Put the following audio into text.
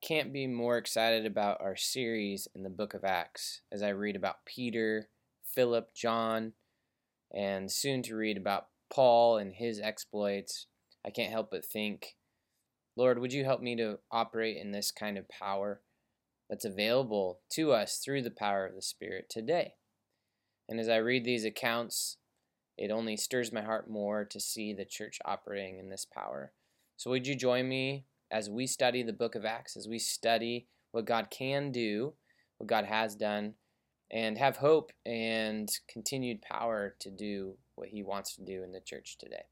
can't be more excited about our series in the book of Acts as I read about Peter, Philip, John, and soon to read about Paul and his exploits. I can't help but think, Lord, would you help me to operate in this kind of power that's available to us through the power of the Spirit today? And as I read these accounts, it only stirs my heart more to see the church operating in this power. So, would you join me as we study the book of Acts, as we study what God can do, what God has done, and have hope and continued power to do what He wants to do in the church today?